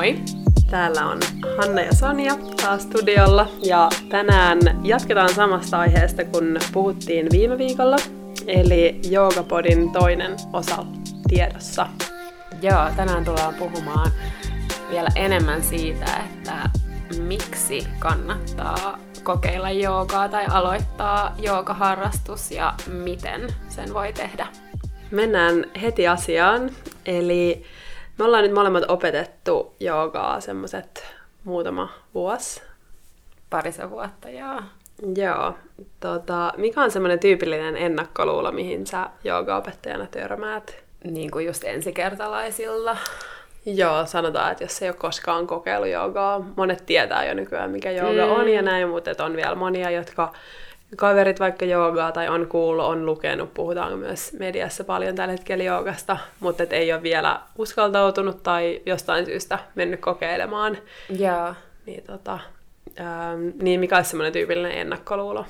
Moi! Täällä on Hanna ja Sonja taas studiolla ja tänään jatketaan samasta aiheesta kun puhuttiin viime viikolla, eli Joogapodin toinen osa tiedossa. Joo, tänään tullaan puhumaan vielä enemmän siitä, että miksi kannattaa kokeilla joogaa tai aloittaa joogaharrastus ja miten sen voi tehdä. Mennään heti asiaan. Eli me ollaan nyt molemmat opetettu joogaa semmoset muutama vuosi. Parisa vuotta, joo. Joo. Tota, mikä on semmoinen tyypillinen ennakkoluulo, mihin sä joogaopettajana törmäät? Niin kuin just ensikertalaisilla. Joo, sanotaan, että jos ei ole koskaan kokeillut joogaa, monet tietää jo nykyään, mikä jooga mm. on ja näin, mutta on vielä monia, jotka kaverit vaikka joogaa tai on kuullut, on lukenut, puhutaan myös mediassa paljon tällä hetkellä joogasta, mutta et ei ole vielä uskaltautunut tai jostain syystä mennyt kokeilemaan. Joo. Niin, tota, ähm, niin mikä olisi semmoinen tyypillinen ennakkoluulo?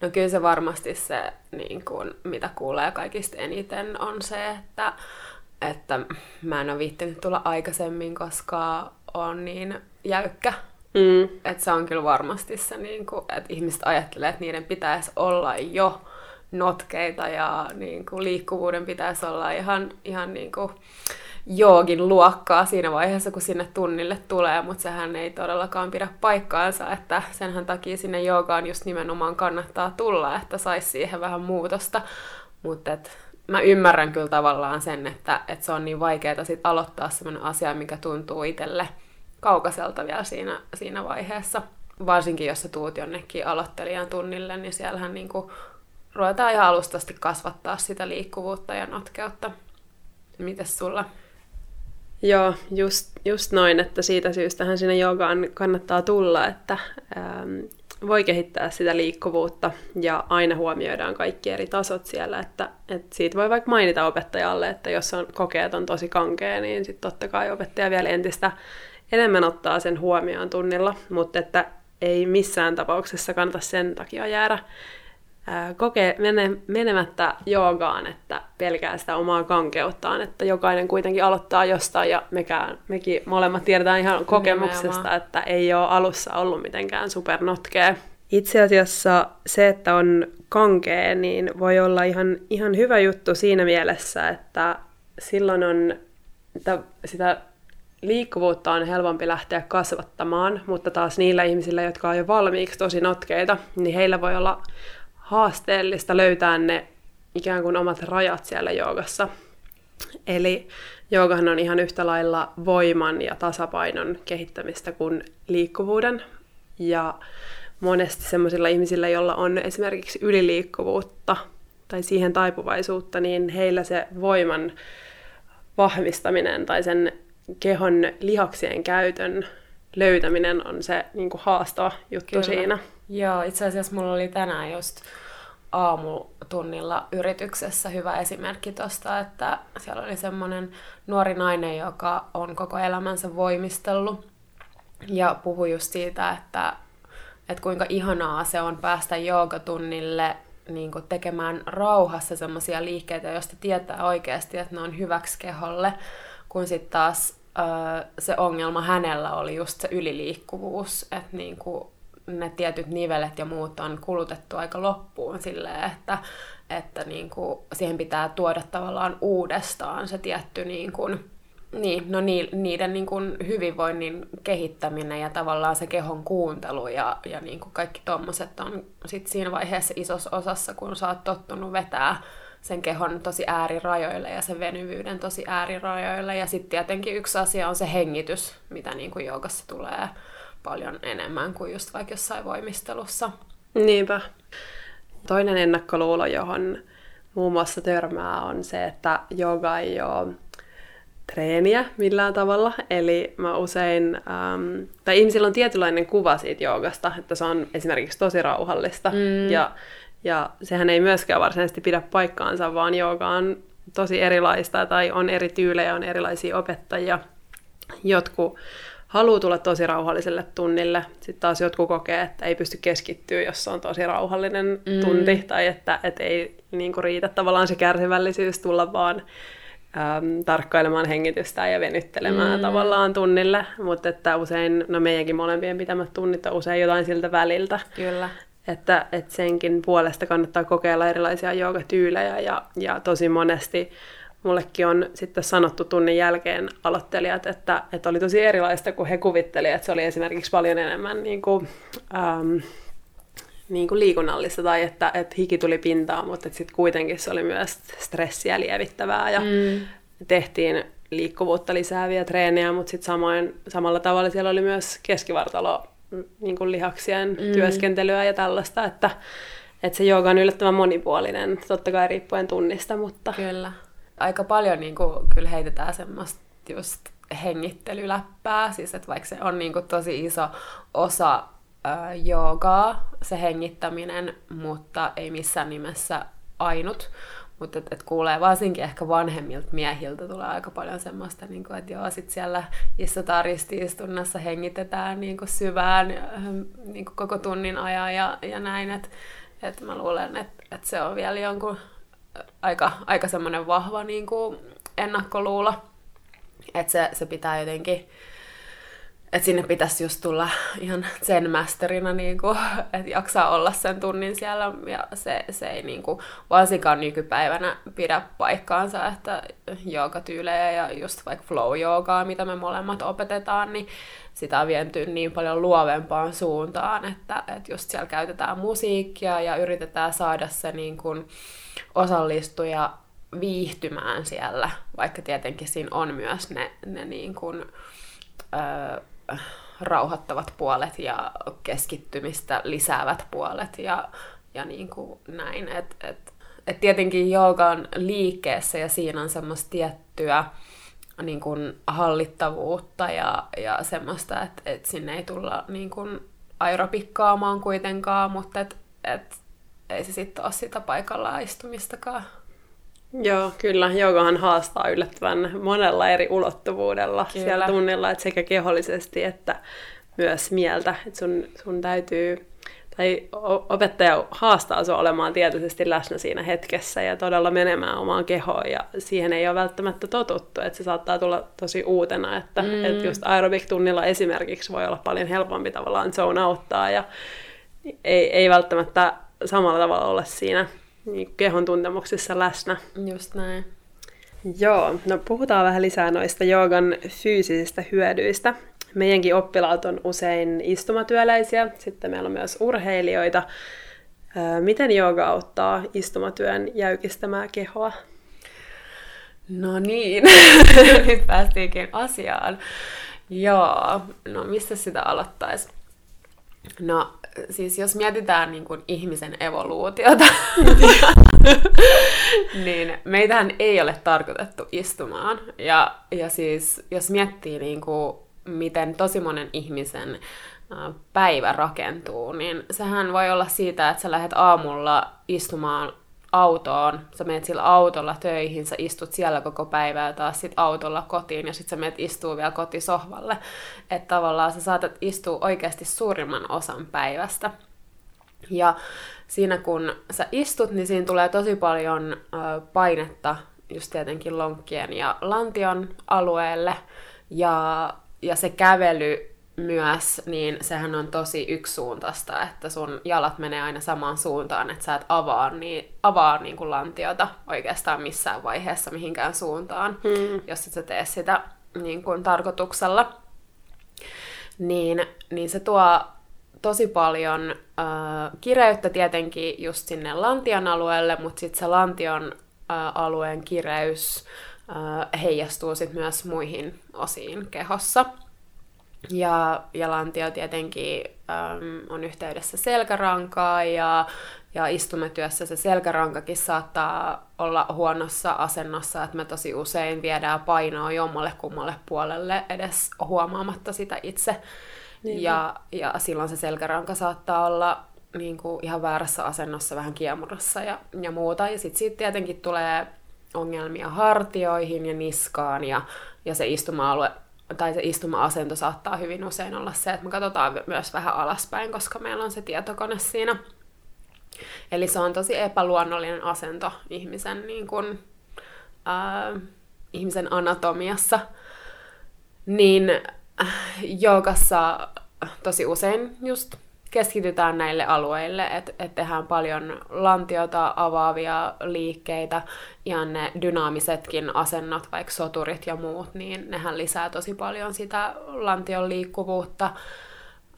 No kyllä se varmasti se, niin kun, mitä kuulee kaikista eniten, on se, että, että mä en ole viittinyt tulla aikaisemmin, koska on niin jäykkä Mm. Että se on kyllä varmasti se, niin kuin, että ihmiset ajattelee, että niiden pitäisi olla jo notkeita ja niin kuin, liikkuvuuden pitäisi olla ihan, ihan niin kuin, joogin luokkaa siinä vaiheessa, kun sinne tunnille tulee, mutta sehän ei todellakaan pidä paikkaansa, että senhän takia sinne joogaan just nimenomaan kannattaa tulla, että saisi siihen vähän muutosta, mutta mä ymmärrän kyllä tavallaan sen, että, että se on niin vaikeaa sit aloittaa sellainen asia, mikä tuntuu itselle kaukaiselta vielä siinä, siinä vaiheessa. Varsinkin jos sä tuut jonnekin aloittelijan tunnille, niin siellähän niin kuin ruvetaan ihan alustasti kasvattaa sitä liikkuvuutta ja notkeutta. Mites sulla? Joo, just, just noin, että siitä syystähän sinne joogaan kannattaa tulla, että ähm, voi kehittää sitä liikkuvuutta ja aina huomioidaan kaikki eri tasot siellä, että, että siitä voi vaikka mainita opettajalle, että jos on kokeet on tosi kankea, niin sitten totta kai opettaja vielä entistä enemmän ottaa sen huomioon tunnilla, mutta että ei missään tapauksessa kannata sen takia jäädä kokee, mene, menemättä joogaan, että pelkää sitä omaa kankeuttaan, että jokainen kuitenkin aloittaa jostain ja mekään, mekin molemmat tiedetään ihan kokemuksesta, Nimenomaan. että ei ole alussa ollut mitenkään supernotkea. Itse asiassa se, että on kankea, niin voi olla ihan, ihan hyvä juttu siinä mielessä, että silloin on sitä liikkuvuutta on helpompi lähteä kasvattamaan, mutta taas niillä ihmisillä, jotka on jo valmiiksi tosi notkeita, niin heillä voi olla haasteellista löytää ne ikään kuin omat rajat siellä joogassa. Eli joogahan on ihan yhtä lailla voiman ja tasapainon kehittämistä kuin liikkuvuuden. Ja monesti sellaisilla ihmisillä, joilla on esimerkiksi yliliikkuvuutta tai siihen taipuvaisuutta, niin heillä se voiman vahvistaminen tai sen kehon lihaksien käytön löytäminen on se niin kuin haastava juttu Kyllä. siinä. Joo, itse asiassa mulla oli tänään just aamutunnilla yrityksessä hyvä esimerkki tosta, että siellä oli semmoinen nuori nainen, joka on koko elämänsä voimistellut ja puhui just siitä, että, että kuinka ihanaa se on päästä joogatunnille niin tekemään rauhassa semmoisia liikkeitä, joista tietää oikeasti, että ne on hyväksi keholle, kun sitten taas se ongelma hänellä oli just se yliliikkuvuus, että niin kuin ne tietyt nivelet ja muut on kulutettu aika loppuun silleen, että, että niin kuin siihen pitää tuoda tavallaan uudestaan se tietty niin kuin, niin, no niiden niin kuin hyvinvoinnin kehittäminen ja tavallaan se kehon kuuntelu ja, ja niin kuin kaikki tommoset on sit siinä vaiheessa isossa osassa, kun sä oot tottunut vetää sen kehon tosi äärirajoille ja sen venyvyyden tosi äärirajoille. Ja sitten tietenkin yksi asia on se hengitys, mitä niin kuin joogassa tulee paljon enemmän kuin just vaikka jossain voimistelussa. Niinpä. Toinen ennakkoluulo, johon muun muassa törmää, on se, että jooga ei ole treeniä millään tavalla. Eli mä usein, ähm, tai ihmisillä on tietynlainen kuva siitä joogasta, että se on esimerkiksi tosi rauhallista. Mm. Ja ja sehän ei myöskään varsinaisesti pidä paikkaansa, vaan jooga on tosi erilaista tai on eri tyylejä, on erilaisia opettajia. Jotkut haluaa tulla tosi rauhalliselle tunnille, sitten taas jotkut kokee, että ei pysty keskittyä, jos on tosi rauhallinen mm. tunti, tai että, että ei niin kuin, riitä tavallaan se kärsivällisyys tulla vaan äm, tarkkailemaan hengitystä ja venyttelemään mm. tavallaan tunnille, mutta että usein, no meidänkin molempien pitämät tunnit on usein jotain siltä väliltä. Kyllä. Että, että senkin puolesta kannattaa kokeilla erilaisia joogatyylejä ja, ja tosi monesti mullekin on sitten sanottu tunnin jälkeen aloittelijat, että, että oli tosi erilaista kuin he kuvittelivat, että se oli esimerkiksi paljon enemmän niin kuin, äm, niin kuin liikunnallista tai että, että hiki tuli pintaan, mutta sitten kuitenkin se oli myös stressiä lievittävää ja mm. tehtiin liikkuvuutta lisääviä treenejä, mutta sitten samoin, samalla tavalla siellä oli myös keskivartalo niin kuin lihaksien mm. työskentelyä ja tällaista, että, että se jooga on yllättävän monipuolinen, totta kai riippuen tunnista, mutta... Kyllä. Aika paljon niin kuin, kyllä heitetään semmoista just hengittelyläppää, siis että vaikka se on niin kuin, tosi iso osa äh, joogaa, se hengittäminen, mutta ei missään nimessä ainut. Mutta et, et kuulee varsinkin ehkä vanhemmilta miehiltä tulee aika paljon semmoista, niin kuin, että joo, sit siellä istutaan ristiistunnassa, hengitetään niin kuin syvään niin kuin koko tunnin ajan ja, ja näin. Että et mä luulen, että et se on vielä jonkun aika, aika semmoinen vahva niin kuin ennakkoluulo. Että se, se pitää jotenkin että sinne pitäisi just tulla ihan sen masterina, niin että jaksaa olla sen tunnin siellä, ja se, se ei niin kuin, varsinkaan nykypäivänä pidä paikkaansa, että joogatyylejä ja just vaikka flow-joogaa, mitä me molemmat opetetaan, niin sitä on vienty niin paljon luovempaan suuntaan, että, että just siellä käytetään musiikkia ja yritetään saada se niin kuin, osallistuja viihtymään siellä, vaikka tietenkin siinä on myös ne, ne niin kuin, rauhoittavat puolet ja keskittymistä lisäävät puolet ja, ja niin kuin näin. Et, et, et tietenkin jooga on liikkeessä ja siinä on semmoista tiettyä niin kuin hallittavuutta ja, ja semmoista, että et sinne ei tulla niin kuin aeropikkaamaan kuitenkaan, mutta et, et, ei se sitten ole sitä paikallaan istumistakaan. Joo, kyllä. Joogahan haastaa yllättävän monella eri ulottuvuudella kyllä. siellä tunnilla, että sekä kehollisesti että myös mieltä. Että sun, sun täytyy, tai opettaja haastaa sinua olemaan tietoisesti läsnä siinä hetkessä ja todella menemään omaan kehoon, ja siihen ei ole välttämättä totuttu, että se saattaa tulla tosi uutena, että, mm. että just aerobik-tunnilla esimerkiksi voi olla paljon helpompi tavallaan zone auttaa, ja ei, ei välttämättä samalla tavalla olla siinä niin kehon tuntemuksissa läsnä. Just näin. Joo, no puhutaan vähän lisää noista joogan fyysisistä hyödyistä. Meidänkin oppilaat on usein istumatyöläisiä, sitten meillä on myös urheilijoita. Miten jooga auttaa istumatyön jäykistämää kehoa? No niin, nyt päästiinkin asiaan. Joo, no mistä sitä aloittaisi? No siis jos mietitään niin kuin ihmisen evoluutiota, niin meitähän ei ole tarkoitettu istumaan. Ja, ja siis jos miettii niin kuin, miten tosi monen ihmisen päivä rakentuu, niin sehän voi olla siitä, että sä lähdet aamulla istumaan autoon, sä menet sillä autolla töihin, sä istut siellä koko päivää taas sit autolla kotiin ja sit sä menet istuu vielä kotisohvalle. Että tavallaan sä saatat istua oikeasti suurimman osan päivästä. Ja siinä kun sä istut, niin siinä tulee tosi paljon painetta just tietenkin lonkkien ja lantion alueelle. Ja, ja se kävely myös, niin sehän on tosi yksisuuntaista, että sun jalat menee aina samaan suuntaan, että sä et avaa, niin, avaa niin kuin lantiota oikeastaan missään vaiheessa mihinkään suuntaan, hmm. jos et sä tee sitä niin kuin tarkoituksella. Niin, niin se tuo tosi paljon äh, kireyttä tietenkin just sinne lantion alueelle, mutta sitten se lantion äh, alueen kireys äh, heijastuu sitten myös muihin osiin kehossa. Ja, ja lantio tietenkin äm, on yhteydessä selkärankaa ja, ja istumetyössä se selkärankakin saattaa olla huonossa asennossa, että me tosi usein viedään painoa jommalle kummalle puolelle edes huomaamatta sitä itse. Niin. Ja, ja silloin se selkäranka saattaa olla niin kuin ihan väärässä asennossa, vähän kiemurassa ja, ja muuta. Ja sitten siitä tietenkin tulee ongelmia hartioihin ja niskaan ja, ja se istuma-alue tai se istuma-asento saattaa hyvin usein olla se, että me katsotaan myös vähän alaspäin, koska meillä on se tietokone siinä. Eli se on tosi epäluonnollinen asento ihmisen niin kuin, ää, ihmisen anatomiassa, niin äh, joogassa tosi usein just keskitytään näille alueille, että et tehdään paljon lantiota avaavia liikkeitä, ihan ne dynaamisetkin asennot, vaikka soturit ja muut, niin nehän lisää tosi paljon sitä lantion liikkuvuutta.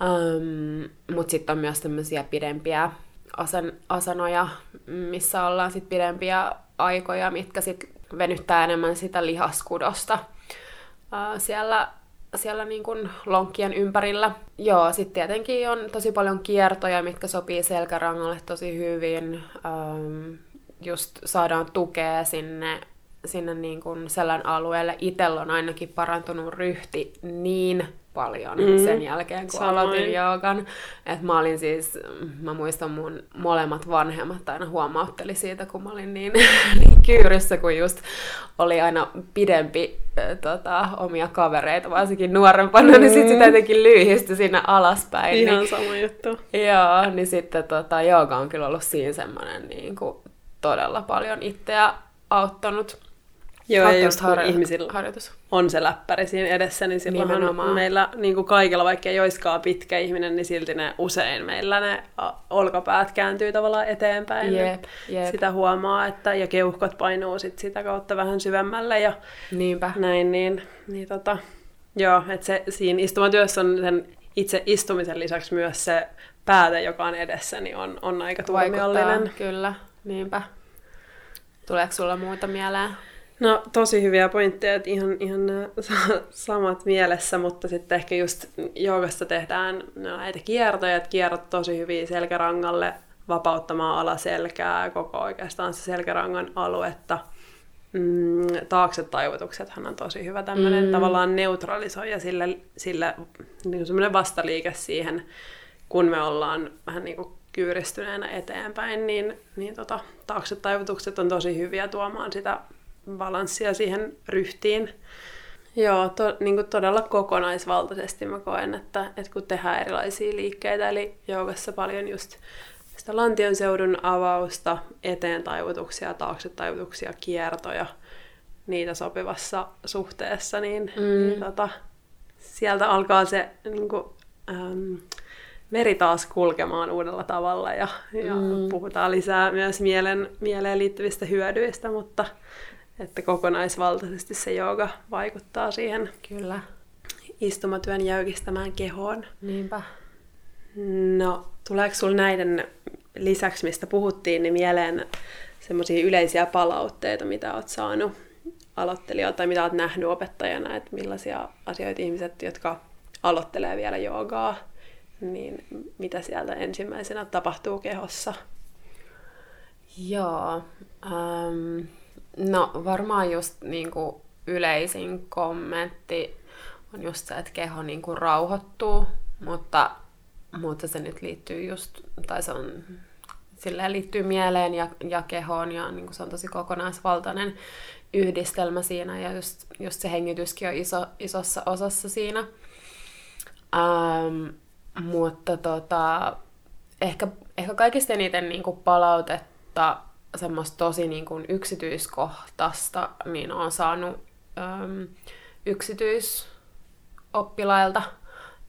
Um, Mutta sitten on myös tämmöisiä pidempiä asen, asanoja, missä ollaan sitten pidempiä aikoja, mitkä sitten venyttää enemmän sitä lihaskudosta uh, siellä siellä niin kuin lonkkien ympärillä. Joo, sitten tietenkin on tosi paljon kiertoja, mitkä sopii selkärangalle tosi hyvin. Ähm, just saadaan tukea sinne, sinne niin kuin selän alueelle. Itellä on ainakin parantunut ryhti niin paljon mm. sen jälkeen, kun Samoin. aloitin joogan. Et mä olin siis, mä muistan mun molemmat vanhemmat aina huomautteli siitä, kun mä olin niin, niin kyyryssä, kun just oli aina pidempi äh, tota, omia kavereita, varsinkin nuorempana, mm. niin sitten sitä jotenkin lyhistyi sinne alaspäin. Ihan niin, sama juttu. Joo, niin sitten tota, jooga on kyllä ollut siinä semmoinen niin kuin, todella paljon itseä auttanut. Joo, ja just kun ihmisillä harjoitus. on se läppäri siinä edessä, niin Nimenomaan. meillä niin kuin kaikilla, vaikka ei olisikaan pitkä ihminen, niin silti ne usein meillä ne olkapäät kääntyy tavallaan eteenpäin. Jep, jep. Sitä huomaa, että ja keuhkot painuu sit sitä kautta vähän syvemmälle ja Niinpä. näin, niin, niin tota, joo, että se siinä istumatyössä on sen itse istumisen lisäksi myös se päätä, joka on edessä, niin on, on aika turmiollinen. kyllä, niinpä. Tuleeko sulla muuta mieleen? No tosi hyviä pointteja, että ihan, ihan samat mielessä, mutta sitten ehkä just joogassa tehdään näitä kiertoja, että kierrot tosi hyviä selkärangalle vapauttamaan alaselkää, koko oikeastaan se selkärangan aluetta. Mm, taakse taivutuksethan on tosi hyvä tämmöinen mm. tavallaan neutralisoija sille, sille niin semmoinen vastaliike siihen, kun me ollaan vähän niin kuin kyyristyneenä eteenpäin, niin, niin tota, taakse taivutukset on tosi hyviä tuomaan sitä balanssia siihen ryhtiin. Joo, to, niin kuin todella kokonaisvaltaisesti mä koen, että, että kun tehdään erilaisia liikkeitä, eli joogassa paljon just sitä lantion seudun avausta, eteen taivutuksia, taakse taivutuksia, kiertoja, niitä sopivassa suhteessa, niin, mm. niin tota, sieltä alkaa se niin kuin, äm, veri taas kulkemaan uudella tavalla ja, ja mm. puhutaan lisää myös mielen, mieleen liittyvistä hyödyistä, mutta että kokonaisvaltaisesti se jooga vaikuttaa siihen Kyllä. istumatyön jäykistämään kehoon. Niinpä. No, tuleeko sinulla näiden lisäksi, mistä puhuttiin, niin mieleen semmoisia yleisiä palautteita, mitä olet saanut aloittelijoilta tai mitä olet nähnyt opettajana, että millaisia asioita ihmiset, jotka aloittelee vielä joogaa, niin mitä sieltä ensimmäisenä tapahtuu kehossa? Joo. Um, No varmaan just niin kuin yleisin kommentti on just se, että keho niin kuin rauhoittuu, mutta, mutta se nyt liittyy just, tai se on silleen liittyy mieleen ja, ja kehoon ja niin kuin se on tosi kokonaisvaltainen yhdistelmä siinä ja just, just se hengityskin on iso, isossa osassa siinä. Ähm, mutta tota, ehkä, ehkä kaikista eniten niin kuin palautetta semmoista tosi niin kuin yksityiskohtaista, niin on saanut äm, yksityisoppilailta,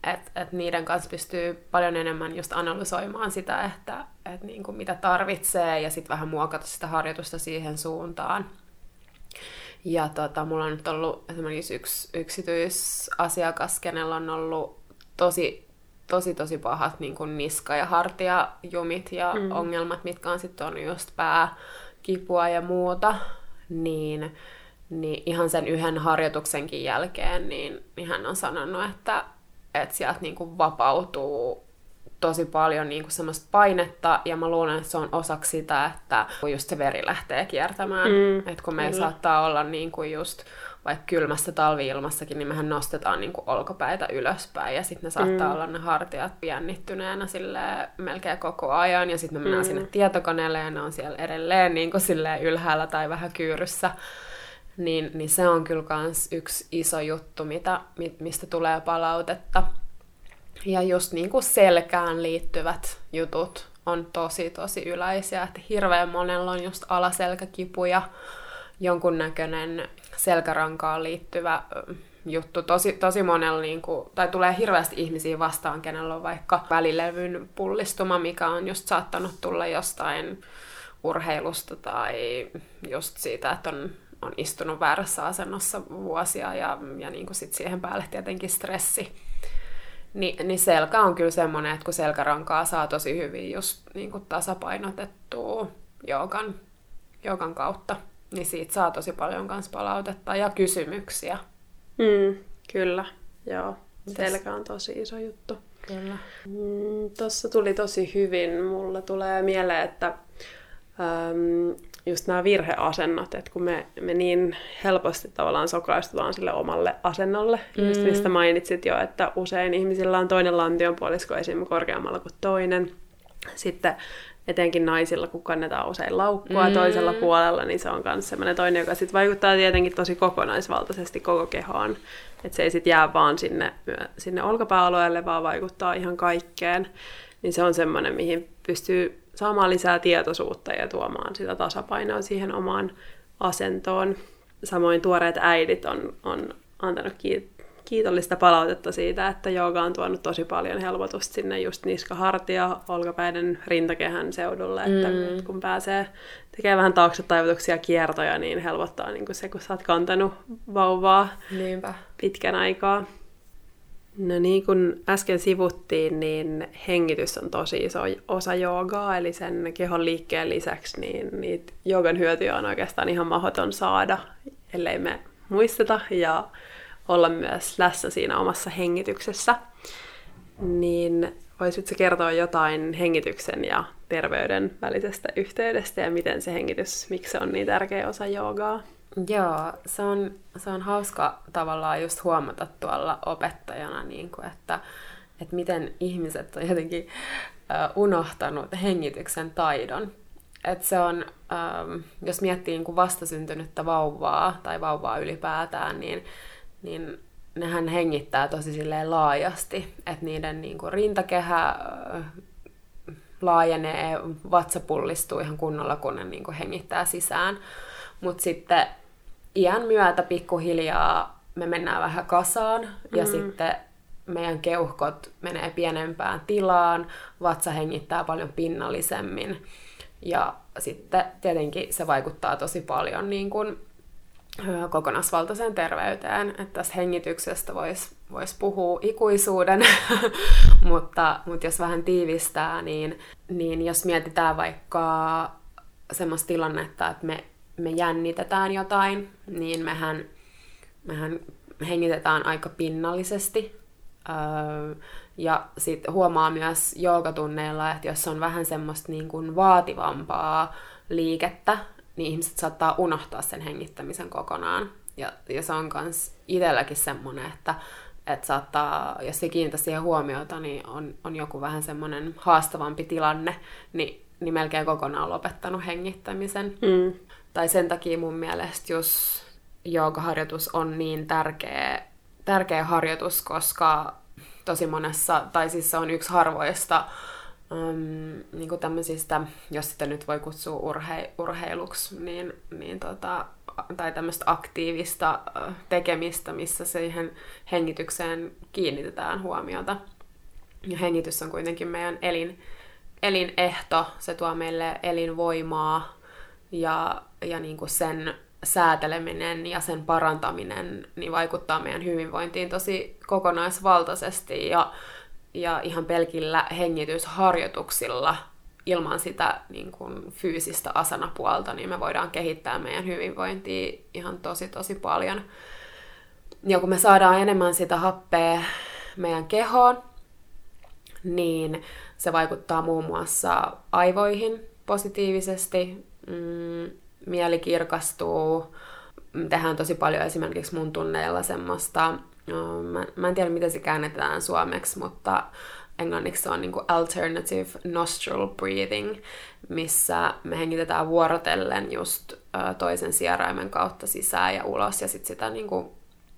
että et niiden kanssa pystyy paljon enemmän just analysoimaan sitä, että et niin kuin mitä tarvitsee ja sitten vähän muokata sitä harjoitusta siihen suuntaan. Ja tota, mulla on nyt ollut esimerkiksi yksi yksityisasiakas, kenellä on ollut tosi tosi tosi pahat niin kuin niska- ja hartiajumit ja mm. ongelmat, mitkä on sitten on just pääkipua ja muuta, niin, niin ihan sen yhden harjoituksenkin jälkeen, niin, niin hän on sanonut, että, että sieltä niin kuin vapautuu tosi paljon niin kuin semmoista painetta, ja mä luulen, että se on osaksi sitä, että kun just se veri lähtee kiertämään, mm, että kun meillä saattaa olla niin kuin just vaikka kylmässä talviilmassakin, niin mehän nostetaan niin kuin olkapäitä ylöspäin ja sitten ne saattaa mm. olla ne hartiat piennittyneenä sille melkein koko ajan ja sitten me mennään mm. sinne tietokoneelle ja ne on siellä edelleen niin kuin ylhäällä tai vähän kyyryssä. Niin, niin se on kyllä kans yksi iso juttu, mitä, mistä tulee palautetta. Ja just niin kuin selkään liittyvät jutut on tosi tosi yleisiä, että hirveän monella on just alaselkäkipuja, jonkunnäköinen selkärankaan liittyvä juttu. Tosi, tosi monella, niin kuin, tai tulee hirveästi ihmisiä vastaan, kenellä on vaikka välilevyn pullistuma, mikä on just saattanut tulla jostain urheilusta tai just siitä, että on, on istunut väärässä asennossa vuosia ja, ja niin kuin sit siihen päälle tietenkin stressi. Ni, niin selkä on kyllä semmoinen, että kun selkärankaa saa tosi hyvin just niin kuin tasapainotettua joogan, joogan kautta, niin siitä saa tosi paljon kans palautetta ja kysymyksiä. Mm, kyllä, joo. Selkä on tosi iso juttu. Kyllä. Mm, Tuossa tuli tosi hyvin. Mulla tulee mieleen, että äm, just nämä virheasennot, että kun me, me niin helposti tavallaan sokaistutaan sille omalle asennolle, mm. just mistä mainitsit jo, että usein ihmisillä on toinen lantionpuolisko esimerkiksi korkeammalla kuin toinen. Sitten etenkin naisilla, kun kannetaan usein laukkua mm. toisella puolella, niin se on myös sellainen toinen, joka sitten vaikuttaa tietenkin tosi kokonaisvaltaisesti koko kehoon. Että se ei sitten jää vaan sinne, sinne olkapääalueelle, vaan vaikuttaa ihan kaikkeen. Niin se on semmoinen, mihin pystyy saamaan lisää tietoisuutta ja tuomaan sitä tasapainoa siihen omaan asentoon. Samoin tuoreet äidit on, on antanut kiitollista palautetta siitä, että jooga on tuonut tosi paljon helpotusta sinne just niska-hartia, olkapäiden rintakehän seudulle, että mm. kun pääsee tekemään vähän taakse taivutuksia kiertoja, niin helpottaa niin kuin se, kun sä oot kantanut vauvaa Niinpä. pitkän aikaa. No niin kuin äsken sivuttiin, niin hengitys on tosi iso osa joogaa, eli sen kehon liikkeen lisäksi niin niitä joogan hyötyjä on oikeastaan ihan mahdoton saada, ellei me muisteta ja olla myös läsnä siinä omassa hengityksessä. Niin voisitko kertoa jotain hengityksen ja terveyden välisestä yhteydestä ja miten se hengitys, miksi se on niin tärkeä osa joogaa? Joo, se on, se on hauska tavallaan just huomata tuolla opettajana, niin kuin, että, että miten ihmiset on jotenkin uh, unohtanut hengityksen taidon. Et se on, um, jos miettii niin kuin vastasyntynyttä vauvaa tai vauvaa ylipäätään, niin niin nehän hengittää tosi silleen laajasti, että niiden niin kuin rintakehä laajenee, vatsa pullistuu ihan kunnolla, kun ne niin kuin hengittää sisään. Mutta sitten iän myötä pikkuhiljaa me mennään vähän kasaan ja sitten meidän keuhkot menee pienempään tilaan, vatsa hengittää paljon pinnallisemmin ja sitten tietenkin se vaikuttaa tosi paljon niin kuin kokonaisvaltaiseen terveyteen. Että tästä hengityksestä voisi vois puhua ikuisuuden, mutta, mutta jos vähän tiivistää, niin, niin jos mietitään vaikka semmoista tilannetta, että me, me jännitetään jotain, niin mehän, mehän hengitetään aika pinnallisesti. Öö, ja sitten huomaa myös joogatunneilla, että jos on vähän semmoista niin kuin vaativampaa liikettä, niin ihmiset saattaa unohtaa sen hengittämisen kokonaan. Ja, ja se on myös itselläkin semmoinen, että, että saattaa, jos ei kiinnitä siihen huomiota, niin on, on joku vähän semmoinen haastavampi tilanne, niin, niin melkein kokonaan lopettanut hengittämisen. Mm. Tai sen takia mun mielestä just joogaharjoitus on niin tärkeä, tärkeä harjoitus, koska tosi monessa, tai siis se on yksi harvoista um, niin kuin tämmöisistä, jos sitä nyt voi kutsua urhe, urheiluksi, niin, niin tota, tai tämmöistä aktiivista tekemistä, missä siihen hengitykseen kiinnitetään huomiota. Ja hengitys on kuitenkin meidän elin, elinehto, se tuo meille elinvoimaa ja, ja niin kuin sen sääteleminen ja sen parantaminen niin vaikuttaa meidän hyvinvointiin tosi kokonaisvaltaisesti ja ja ihan pelkillä hengitysharjoituksilla ilman sitä niin kuin, fyysistä asanapuolta, niin me voidaan kehittää meidän hyvinvointia ihan tosi tosi paljon. Ja kun me saadaan enemmän sitä happea meidän kehoon, niin se vaikuttaa muun muassa aivoihin positiivisesti, mm, mieli kirkastuu, tehdään tosi paljon esimerkiksi mun tunneilla semmoista Mä, mä en tiedä, miten se käännetään suomeksi, mutta englanniksi se on niin alternative nostril breathing, missä me hengitetään vuorotellen just toisen sieraimen kautta sisään ja ulos, ja sitten sitä, niin kuin,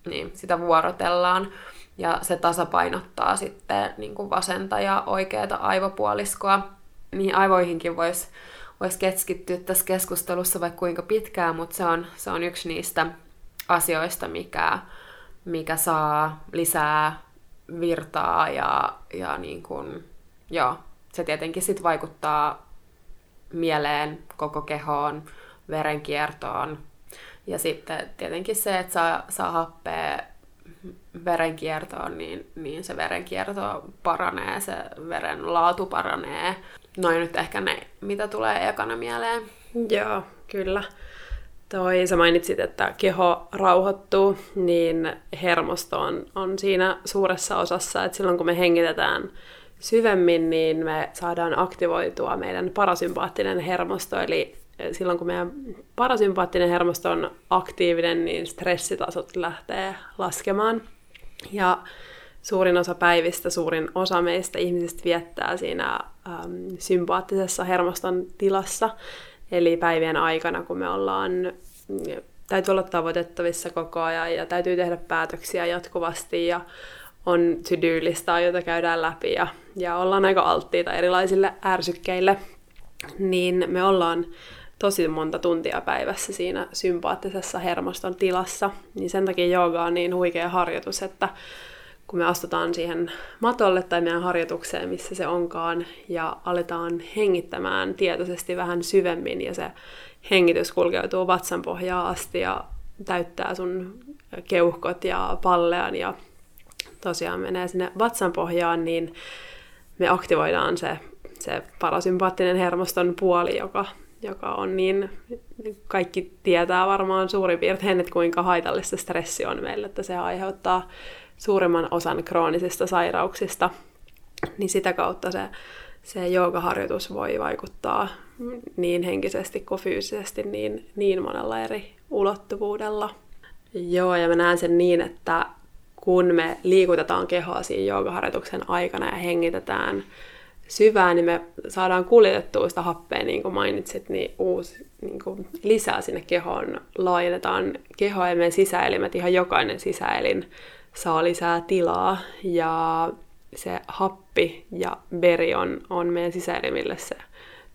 niin, sitä vuorotellaan. Ja se tasapainottaa sitten niin kuin vasenta ja oikeata aivopuoliskoa. Niin aivoihinkin voisi voisi keskittyä tässä keskustelussa vaikka kuinka pitkään, mutta se on, se on yksi niistä asioista, mikä, mikä saa lisää virtaa ja, ja niin kuin, joo, se tietenkin sit vaikuttaa mieleen, koko kehoon, verenkiertoon. Ja sitten tietenkin se, että saa, saa happea verenkiertoon, niin, niin se verenkierto paranee, se veren laatu paranee. Noin nyt ehkä ne, mitä tulee ekana mieleen. Joo, kyllä. Toi, sä mainitsit, että keho rauhoittuu, niin hermosto on, on siinä suuressa osassa, että silloin kun me hengitetään syvemmin, niin me saadaan aktivoitua meidän parasympaattinen hermosto, eli silloin kun meidän parasympaattinen hermosto on aktiivinen, niin stressitasot lähtee laskemaan. Ja suurin osa päivistä, suurin osa meistä ihmisistä viettää siinä äm, sympaattisessa hermoston tilassa. Eli päivien aikana, kun me ollaan, täytyy olla tavoitettavissa koko ajan ja täytyy tehdä päätöksiä jatkuvasti ja on to-do-listaa, jota käydään läpi ja, ja ollaan aika alttiita erilaisille ärsykkeille, niin me ollaan tosi monta tuntia päivässä siinä sympaattisessa hermoston tilassa. Niin sen takia jooga on niin huikea harjoitus, että kun me astutaan siihen matolle tai meidän harjoitukseen, missä se onkaan, ja aletaan hengittämään tietoisesti vähän syvemmin, ja se hengitys kulkeutuu vatsan pohjaan asti ja täyttää sun keuhkot ja pallean ja tosiaan menee sinne vatsan pohjaan, niin me aktivoidaan se, se parasympaattinen hermoston puoli, joka joka on niin, kaikki tietää varmaan suurin piirtein, että kuinka haitallista stressi on meille, että se aiheuttaa suurimman osan kroonisista sairauksista, niin sitä kautta se, se joogaharjoitus voi vaikuttaa niin henkisesti kuin fyysisesti niin, niin monella eri ulottuvuudella. Joo, ja mä näen sen niin, että kun me liikutetaan kehoa siinä joogaharjoituksen aikana ja hengitetään syvään, niin me saadaan kuljetettua sitä happea, niin kuin mainitsit, niin uusi niin kuin lisää sinne kehoon, laajennetaan kehoa ja meidän sisäelimet, ihan jokainen sisäelin saa lisää tilaa ja se happi ja veri on, on meidän sisäelimille se,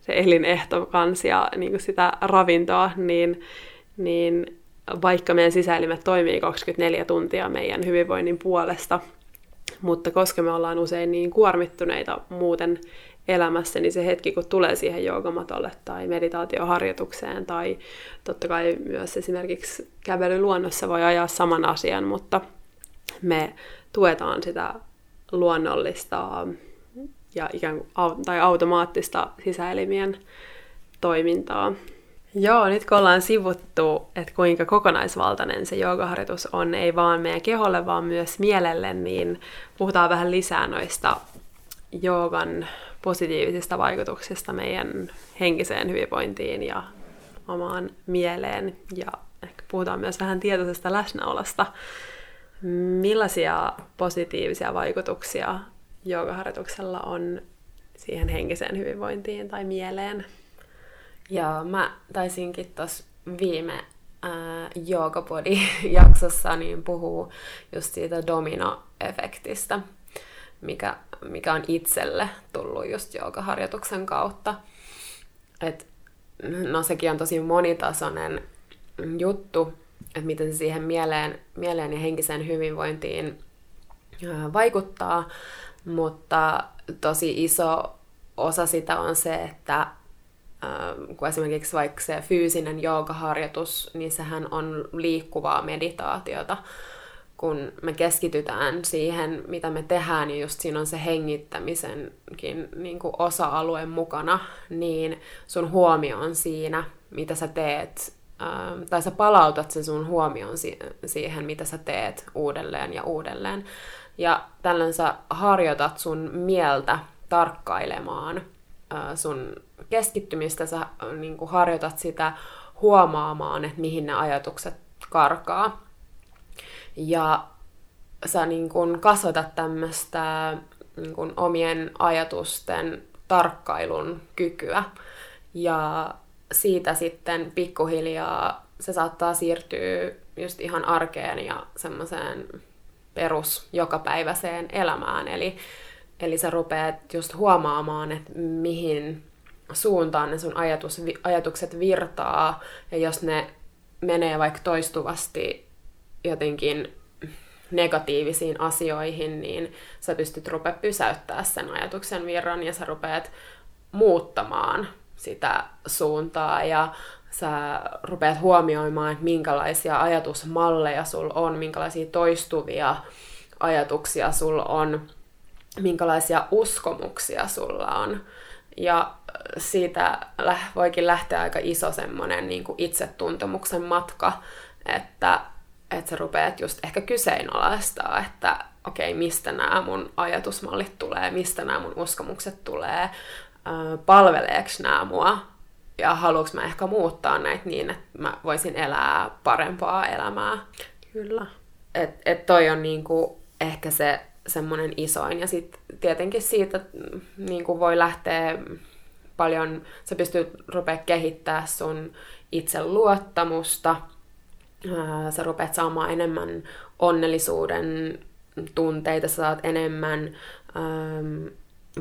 se elinehto kans ja niin kuin sitä ravintoa, niin, niin vaikka meidän sisäelimet toimii 24 tuntia meidän hyvinvoinnin puolesta, mutta koska me ollaan usein niin kuormittuneita muuten elämässä, niin se hetki, kun tulee siihen joogamatolle tai meditaatioharjoitukseen tai totta kai myös esimerkiksi kävely luonnossa voi ajaa saman asian, mutta me tuetaan sitä luonnollista ja ikään kuin, tai automaattista sisäelimien toimintaa. Joo, nyt kun ollaan sivuttu, että kuinka kokonaisvaltainen se joogaharjoitus on, ei vaan meidän keholle, vaan myös mielelle, niin puhutaan vähän lisää noista joogan positiivisista vaikutuksista meidän henkiseen hyvinvointiin ja omaan mieleen. Ja ehkä puhutaan myös vähän tietoisesta läsnäolosta. Millaisia positiivisia vaikutuksia joogaharjoituksella on siihen henkiseen hyvinvointiin tai mieleen? Ja mä taisinkin tuossa viime ää, Yoga-body-jaksossa niin puhuu just siitä domino-efektistä, mikä, mikä on itselle tullut just joogaharjoituksen kautta. Et, no sekin on tosi monitasoinen juttu, että miten se siihen mieleen, mieleen ja henkiseen hyvinvointiin vaikuttaa, mutta tosi iso osa sitä on se, että kun esimerkiksi vaikka se fyysinen joogaharjoitus, niin sehän on liikkuvaa meditaatiota. Kun me keskitytään siihen, mitä me tehdään, niin just siinä on se hengittämisenkin niin kuin osa-alue mukana, niin sun huomio on siinä, mitä sä teet, ähm, tai sä palautat sen sun huomion siihen, mitä sä teet uudelleen ja uudelleen. Ja tällöin sä harjoitat sun mieltä tarkkailemaan sun keskittymistä, sä niin kuin harjoitat sitä huomaamaan, että mihin ne ajatukset karkaa. Ja sä niin kuin kasvatat tämmöistä niin omien ajatusten tarkkailun kykyä. Ja siitä sitten pikkuhiljaa se saattaa siirtyä just ihan arkeen ja semmoiseen perus jokapäiväiseen elämään. Eli Eli sä rupeat just huomaamaan, että mihin suuntaan ne sun ajatus, ajatukset virtaa, ja jos ne menee vaikka toistuvasti jotenkin negatiivisiin asioihin, niin sä pystyt rupea pysäyttää sen ajatuksen virran ja sä rupeat muuttamaan sitä suuntaa ja sä rupeat huomioimaan, että minkälaisia ajatusmalleja sul on, minkälaisia toistuvia ajatuksia sul on, minkälaisia uskomuksia sulla on. Ja siitä voikin lähteä aika iso semmoinen niin itsetuntemuksen matka, että, että sä rupeat just ehkä kyseenalaistaa, että okei, okay, mistä nämä mun ajatusmallit tulee, mistä nämä mun uskomukset tulee, palveleeko nämä mua ja haluanko mä ehkä muuttaa näitä niin, että mä voisin elää parempaa elämää. Kyllä. Et, et toi on niinku ehkä se semmoinen isoin. Ja sitten tietenkin siitä niinku voi lähteä paljon, sä pystyt rupea kehittää sun itseluottamusta, sä rupeat saamaan enemmän onnellisuuden tunteita, sä saat enemmän ähm,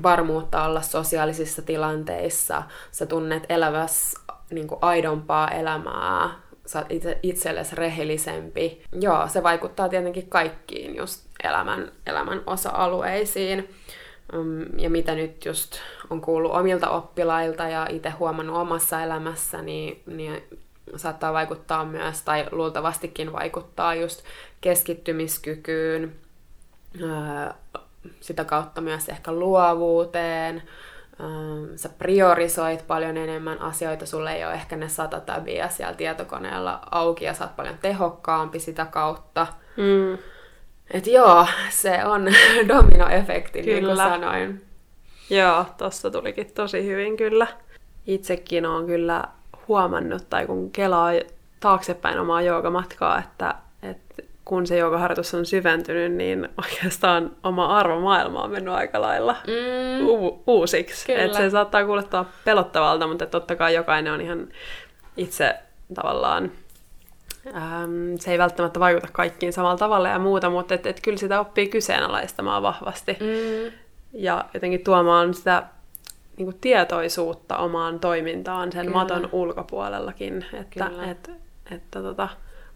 varmuutta olla sosiaalisissa tilanteissa, sä tunnet eläväs niin kuin aidompaa elämää, sä oot itse, itsellesi rehellisempi. Joo, se vaikuttaa tietenkin kaikkiin just elämän, elämän osa-alueisiin. Um, ja mitä nyt just on kuullut omilta oppilailta ja itse huomannut omassa elämässä, niin, niin saattaa vaikuttaa myös, tai luultavastikin vaikuttaa just keskittymiskykyyn, sitä kautta myös ehkä luovuuteen. Sä priorisoit paljon enemmän asioita, sulle ei ole ehkä ne sata tabia siellä tietokoneella auki ja sä oot paljon tehokkaampi sitä kautta. Mm. Et joo, se on dominoefekti, kyllä. niin kuin sanoin. Joo, tossa tulikin tosi hyvin kyllä. Itsekin on kyllä huomannut, tai kun kelaa taaksepäin omaa joogamatkaa, että, että kun se joogaharjoitus on syventynyt, niin oikeastaan oma arvomaailma on mennyt aika lailla mm. u- uusiksi. Et se saattaa kuulostaa pelottavalta, mutta totta kai jokainen on ihan itse tavallaan Ähm, se ei välttämättä vaikuta kaikkiin samalla tavalla ja muuta, mutta et, et kyllä sitä oppii kyseenalaistamaan vahvasti. Mm. Ja jotenkin tuomaan sitä niin kuin tietoisuutta omaan toimintaan sen kyllä. maton ulkopuolellakin. Että, et, että tota,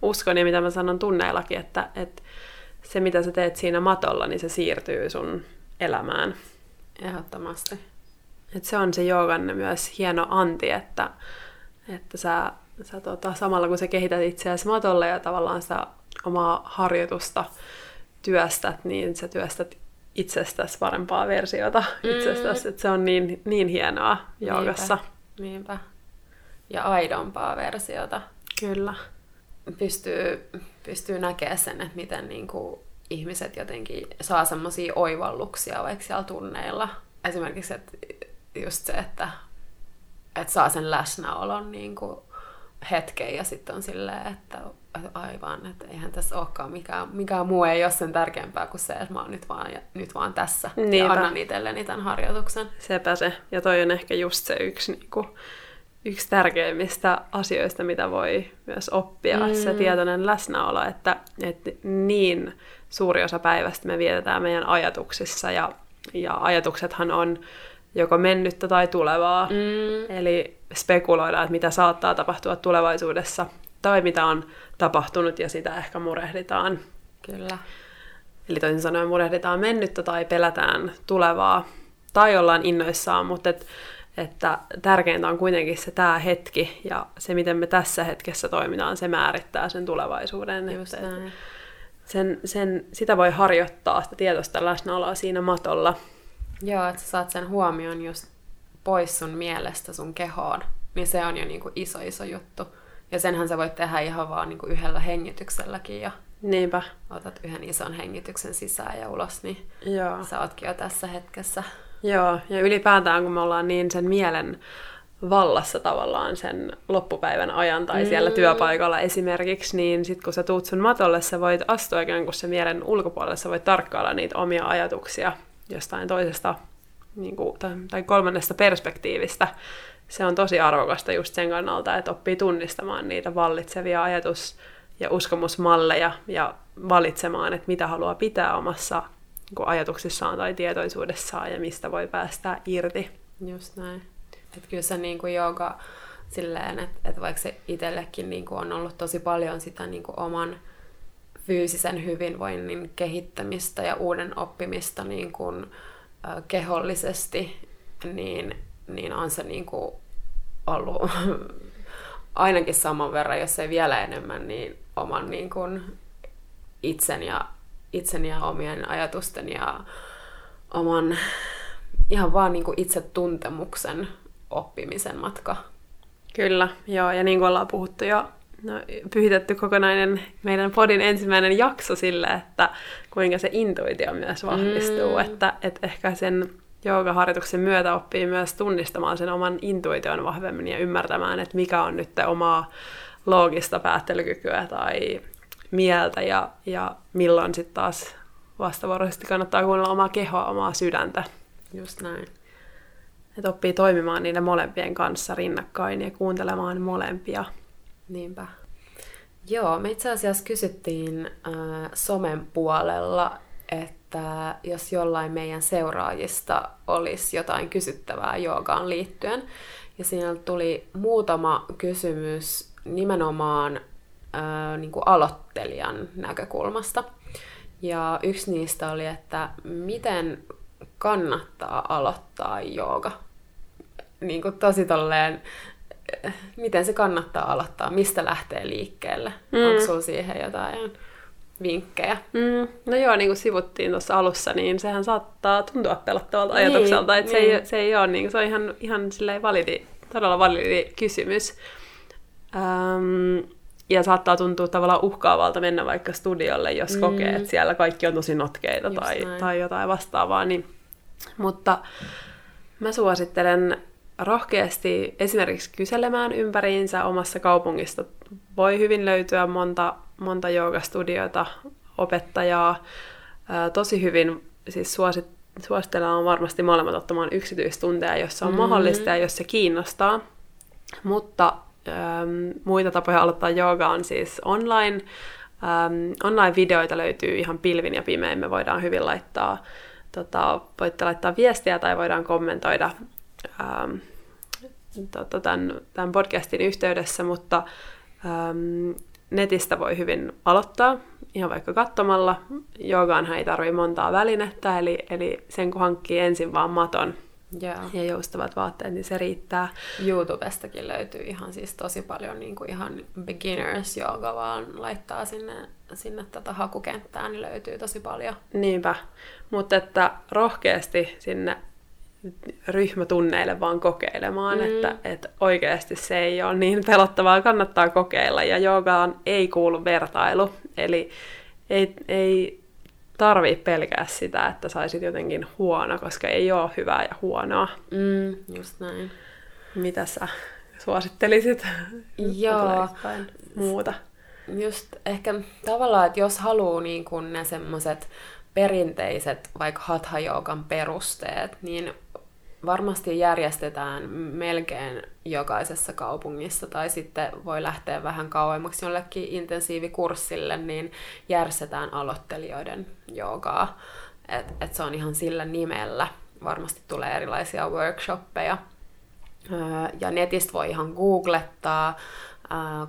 uskon ja mitä mä sanon tunneillakin, että, että se mitä sä teet siinä matolla, niin se siirtyy sun elämään. Ehdottomasti. Et se on se joogan myös hieno anti, että, että sä sä tota, samalla kun sä kehität itseäsi matolle ja tavallaan sitä omaa harjoitusta työstät, niin sä työstät itsestäsi parempaa versiota mm. itsestäsi. Että se on niin, niin hienoa joogassa. Niinpä. Niinpä. Ja aidompaa versiota. Kyllä. Pystyy, pystyy näkemään sen, että miten niin kuin ihmiset jotenkin saa semmoisia oivalluksia vaikka siellä tunneilla. Esimerkiksi että just se, että, että saa sen läsnäolon niin kuin hetken ja sitten on silleen, että aivan, että eihän tässä olekaan mikään, mikään muu ei ole sen tärkeämpää kuin se, että mä oon nyt vaan, nyt vaan tässä Niinpä. ja annan itselleni tämän harjoituksen. Sepä se. Ja toi on ehkä just se yksi, niin kuin, yksi tärkeimmistä asioista, mitä voi myös oppia, mm. se tietoinen läsnäolo, että, että niin suuri osa päivästä me vietetään meidän ajatuksissa ja, ja ajatuksethan on joko mennyttä tai tulevaa. Mm. Eli spekuloidaan, että mitä saattaa tapahtua tulevaisuudessa tai mitä on tapahtunut ja sitä ehkä murehditaan. Kyllä. Eli toisin sanoen murehditaan mennyttä tai pelätään tulevaa tai ollaan innoissaan, mutta et, että tärkeintä on kuitenkin se tämä hetki ja se, miten me tässä hetkessä toimitaan, se määrittää sen tulevaisuuden. Just että, näin. Sen, sen, sitä voi harjoittaa, sitä tietoista läsnäoloa siinä matolla. Joo, että sä saat sen huomioon just pois sun mielestä sun kehoon, niin se on jo niinku iso iso juttu. Ja senhän sä voit tehdä ihan vaan niinku yhdellä hengitykselläkin ja Niinpä. otat yhden ison hengityksen sisään ja ulos, niin Joo. sä ootkin jo tässä hetkessä. Joo, ja ylipäätään kun me ollaan niin sen mielen vallassa tavallaan sen loppupäivän ajan tai siellä mm. työpaikalla esimerkiksi, niin sit kun sä tuut sun matolle, sä voit astua ikään kuin se mielen ulkopuolelle, sä voit tarkkailla niitä omia ajatuksia jostain toisesta niin kuin, tai kolmannesta perspektiivistä. Se on tosi arvokasta just sen kannalta, että oppii tunnistamaan niitä vallitsevia ajatus- ja uskomusmalleja ja valitsemaan, että mitä haluaa pitää omassa niin ajatuksissaan tai tietoisuudessaan ja mistä voi päästä irti. Just näin. Että kyllä se niin kuin jooga silleen, että, että vaikka se itsellekin niin kuin on ollut tosi paljon sitä niin kuin oman fyysisen hyvinvoinnin kehittämistä ja uuden oppimista niin kuin, äh, kehollisesti, niin, niin on se niin kuin ollut ainakin saman verran, jos ei vielä enemmän, niin oman niin kuin itsen, ja, itsen ja omien ajatusten ja oman ihan vaan niin kuin itsetuntemuksen oppimisen matka. Kyllä, joo, ja niin kuin ollaan puhuttu jo, no, pyhitetty kokonainen meidän podin ensimmäinen jakso sille, että kuinka se intuitio myös vahvistuu, mm. että, että ehkä sen joogaharjoituksen myötä oppii myös tunnistamaan sen oman intuition vahvemmin ja ymmärtämään, että mikä on nyt omaa loogista päättelykykyä tai mieltä ja, ja milloin sitten taas vastavuoroisesti kannattaa kuunnella omaa kehoa, omaa sydäntä. Just näin. Että oppii toimimaan niiden molempien kanssa rinnakkain ja kuuntelemaan molempia. Niinpä. Joo, me itse asiassa kysyttiin äh, somen puolella, että jos jollain meidän seuraajista olisi jotain kysyttävää joogaan liittyen. Ja siinä tuli muutama kysymys nimenomaan äh, niin kuin aloittelijan näkökulmasta. Ja yksi niistä oli, että miten kannattaa aloittaa jooga? Niin kuin tosi tolleen, miten se kannattaa aloittaa? Mistä lähtee liikkeelle? Mm. Onko sulla siihen jotain vinkkejä? Mm. No joo, niin kuin sivuttiin tuossa alussa, niin sehän saattaa tuntua pelottavalta niin, ajatukselta, että niin. se, ei, se ei ole, niin, se on ihan, ihan validi, todella validi kysymys. Um, ja saattaa tuntua tavallaan uhkaavalta mennä vaikka studiolle, jos mm. kokee, että siellä kaikki on tosi notkeita tai, tai jotain vastaavaa. Niin, mutta mä suosittelen rohkeasti esimerkiksi kyselemään ympäriinsä omassa kaupungista. Voi hyvin löytyä monta, monta joogastudioita, opettajaa. tosi hyvin siis suosit, suositellaan varmasti molemmat ottamaan yksityistunteja, jos se on mm. mahdollista ja jos se kiinnostaa. Mutta ähm, muita tapoja aloittaa jooga on siis online. Ähm, online-videoita löytyy ihan pilvin ja pimein. Me voidaan hyvin laittaa, tota, voitte laittaa viestiä tai voidaan kommentoida ähm, tota, tämän, tämän podcastin yhteydessä, mutta ähm, netistä voi hyvin aloittaa ihan vaikka katsomalla. Joogaanhan ei tarvitse montaa välinettä, eli, eli sen kun hankkii ensin vaan maton, Yeah. ja joustavat vaatteet, niin se riittää. YouTubestakin löytyy ihan siis tosi paljon niin kuin ihan beginners yoga, vaan laittaa sinne, sinne tätä hakukenttään, niin löytyy tosi paljon. Niinpä, mutta että rohkeasti sinne ryhmätunneille vaan kokeilemaan, mm. että, että oikeasti se ei ole niin pelottavaa, kannattaa kokeilla. Ja joogaan ei kuulu vertailu, eli ei, ei tarvii pelkää sitä, että saisit jotenkin huono, koska ei ole hyvää ja huonoa. Mm, just näin. Mitä sä suosittelisit? Joo. muuta? Just ehkä tavallaan, että jos haluaa niin kun ne semmoiset perinteiset vaikka hatha perusteet, niin varmasti järjestetään melkein jokaisessa kaupungissa tai sitten voi lähteä vähän kauemmaksi jollekin intensiivikurssille, niin järjestetään aloittelijoiden joogaa. Et, et se on ihan sillä nimellä. Varmasti tulee erilaisia workshoppeja. Ja netistä voi ihan googlettaa,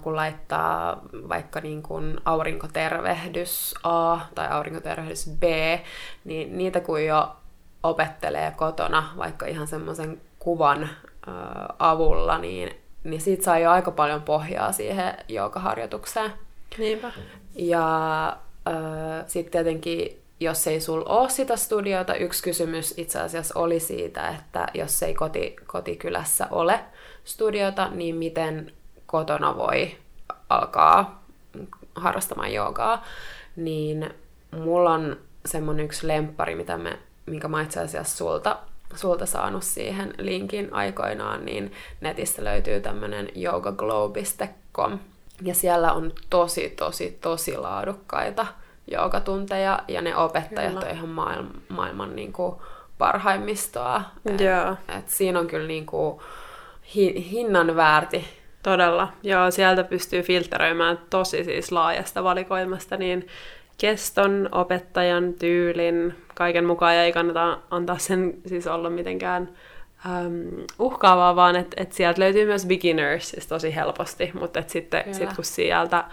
kun laittaa vaikka niin kuin aurinkotervehdys A tai aurinkotervehdys B, niin niitä kun jo opettelee kotona vaikka ihan semmoisen kuvan avulla, niin, niin siitä saa jo aika paljon pohjaa siihen joogaharjoitukseen. Niinpä. Ja sitten tietenkin, jos ei sul ole sitä studiota, yksi kysymys itse asiassa oli siitä, että jos ei koti, kotikylässä ole studiota, niin miten kotona voi alkaa harrastamaan joogaa. Niin mulla on semmonen yksi lemppari, mitä me minkä mä itse asiassa sulta, sulta saanut siihen linkin aikoinaan, niin netistä löytyy tämmönen yogaglow.com. Ja siellä on tosi, tosi, tosi laadukkaita joogatunteja, ja ne opettajat kyllä. on ihan maailman, maailman niin kuin parhaimmistoa. Joo. Et, et siinä on kyllä niin kuin hi, hinnan väärti. Todella. Joo, sieltä pystyy filtteröimään tosi siis laajasta valikoimasta, niin keston, opettajan, tyylin, kaiken mukaan ja ei kannata antaa sen siis olla mitenkään äm, uhkaavaa, vaan että et sieltä löytyy myös beginners siis tosi helposti, mutta et sitten sit kun sieltä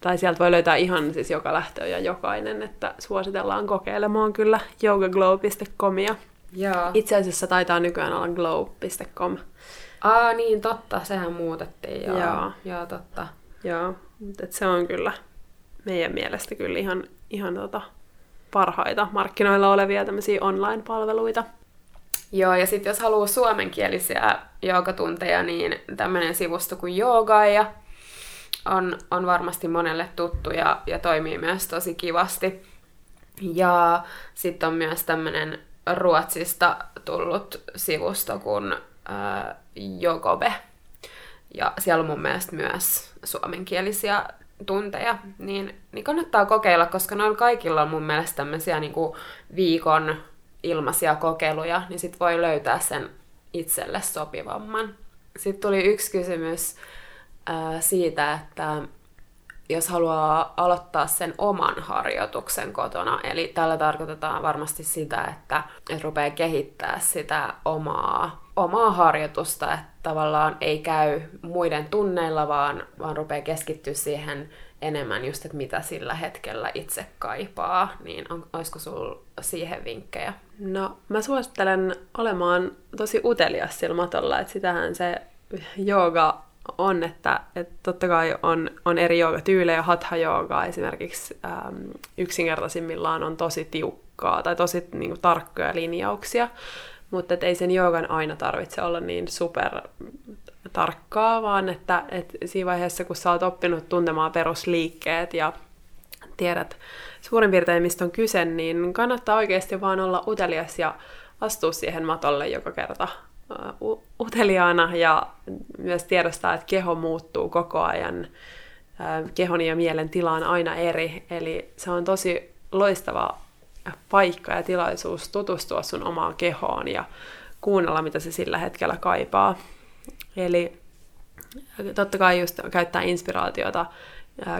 tai sieltä voi löytää ihan siis joka lähtö ja jokainen, että suositellaan kokeilemaan kyllä yogaglow.comia. Joo. Itse asiassa taitaa nykyään olla glow.com. Aa, niin totta, sehän muutettiin, joo. Joo, joo totta. Joo, mutta se on kyllä meidän mielestä kyllä ihan, ihan tota parhaita markkinoilla olevia tämmöisiä online-palveluita. Joo, ja sitten jos haluaa suomenkielisiä joogatunteja, niin tämmöinen sivusto kuin Joogaja on, on varmasti monelle tuttu ja, ja toimii myös tosi kivasti. Ja sitten on myös tämmöinen Ruotsista tullut sivusto kuin äh, Jogobe. Ja siellä on mun mielestä myös suomenkielisiä tunteja, niin, niin kannattaa kokeilla, koska noilla kaikilla on mun mielestä tämmöisiä niin kuin viikon ilmaisia kokeiluja, niin sit voi löytää sen itselle sopivamman. Sitten tuli yksi kysymys ää, siitä, että jos haluaa aloittaa sen oman harjoituksen kotona, eli tällä tarkoitetaan varmasti sitä, että, että rupeaa kehittää sitä omaa, omaa harjoitusta, että tavallaan ei käy muiden tunneilla, vaan, vaan rupeaa keskittyä siihen enemmän just, että mitä sillä hetkellä itse kaipaa, niin on, olisiko sinulla siihen vinkkejä? No, mä suosittelen olemaan tosi utelias sillä matolla, että sitähän se jooga on, että, että totta kai on, on eri joogatyylejä, hatha joogaa esimerkiksi äm, yksinkertaisimmillaan on tosi tiukkaa tai tosi niin kuin, tarkkoja linjauksia, mutta ei sen joogan aina tarvitse olla niin super tarkkaa, vaan että, että siinä vaiheessa, kun sä oot oppinut tuntemaan perusliikkeet ja tiedät suurin piirtein, mistä on kyse, niin kannattaa oikeasti vaan olla utelias ja astua siihen matolle joka kerta uh, uteliaana ja myös tiedostaa, että keho muuttuu koko ajan. Kehon ja mielen tila on aina eri, eli se on tosi loistava paikka ja tilaisuus tutustua sun omaan kehoon ja kuunnella, mitä se sillä hetkellä kaipaa. Eli totta kai just käyttää inspiraatiota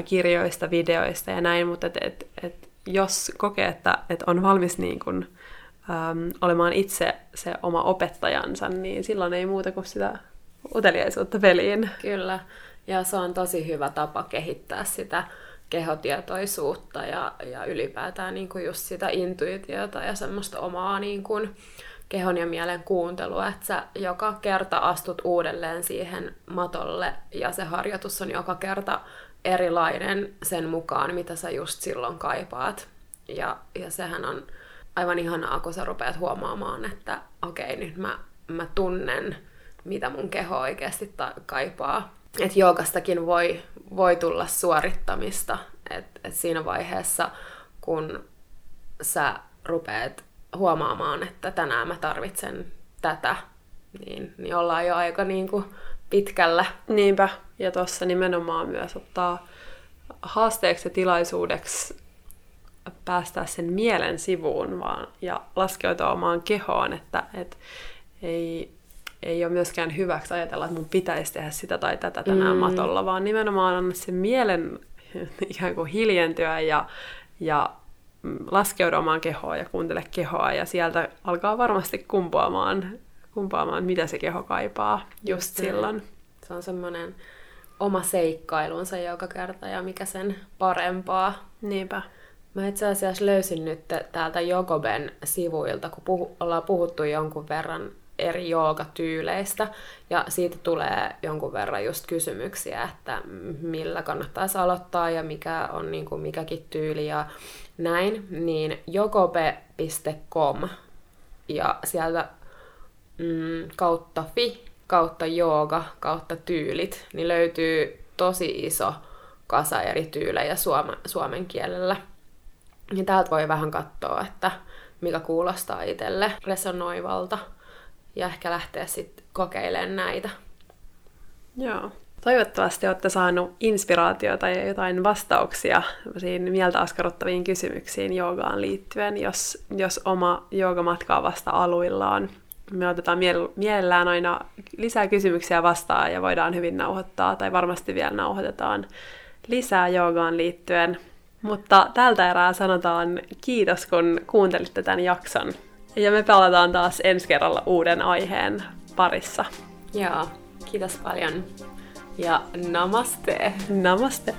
kirjoista, videoista ja näin, mutta et, et, et jos kokee, että et on valmis niin kun, äm, olemaan itse se oma opettajansa, niin silloin ei muuta kuin sitä uteliaisuutta peliin. Kyllä, ja se on tosi hyvä tapa kehittää sitä kehotietoisuutta ja, ja ylipäätään niin kuin just sitä intuitiota ja semmoista omaa niin kuin, kehon ja mielen kuuntelua, että sä joka kerta astut uudelleen siihen matolle ja se harjoitus on joka kerta erilainen sen mukaan, mitä sä just silloin kaipaat. Ja, ja sehän on aivan ihanaa, kun sä rupeat huomaamaan, että okei, nyt mä, mä tunnen, mitä mun keho oikeasti ta- kaipaa. Että joogastakin voi, voi tulla suorittamista. Että et siinä vaiheessa, kun sä rupeat huomaamaan, että tänään mä tarvitsen tätä, niin, niin ollaan jo aika niin kuin pitkällä. Niinpä, ja tuossa nimenomaan myös ottaa haasteeksi ja tilaisuudeksi päästää sen mielen sivuun vaan, ja laskeutua omaan kehoon, että et, ei, ei ole myöskään hyväksi ajatella, että mun pitäisi tehdä sitä tai tätä tänään mm. matolla, vaan nimenomaan anna sen mielen ikään kuin hiljentyä ja, ja laskeudu omaan kehoon ja kuuntele kehoa ja sieltä alkaa varmasti kumpuamaan, kumpuamaan mitä se keho kaipaa just, just silloin. Se on semmoinen oma seikkailunsa joka kerta ja mikä sen parempaa. Niinpä. Mä itse asiassa löysin nyt täältä Jogoben sivuilta, kun puhu, ollaan puhuttu jonkun verran eri joogatyyleistä, ja siitä tulee jonkun verran just kysymyksiä, että millä kannattaisi aloittaa ja mikä on niin kuin mikäkin tyyli ja näin, niin jogope.com ja sieltä mm, kautta fi, kautta jooga, kautta tyylit, niin löytyy tosi iso kasa eri tyylejä suoma, suomen kielellä. Ja täältä voi vähän katsoa, että mikä kuulostaa itselle resonoivalta ja ehkä lähteä sitten kokeilemaan näitä. Joo. Toivottavasti olette saanut inspiraatiota ja jotain vastauksia mieltä askarruttaviin kysymyksiin joogaan liittyen, jos, jos oma joogamatka on vasta aluillaan. Me otetaan mielellään aina lisää kysymyksiä vastaan ja voidaan hyvin nauhoittaa, tai varmasti vielä nauhoitetaan lisää joogaan liittyen. Mutta tältä erää sanotaan kiitos, kun kuuntelitte tämän jakson. Ja me palataan taas ensi kerralla uuden aiheen parissa. Joo, kiitos paljon. Ja namaste. Namaste.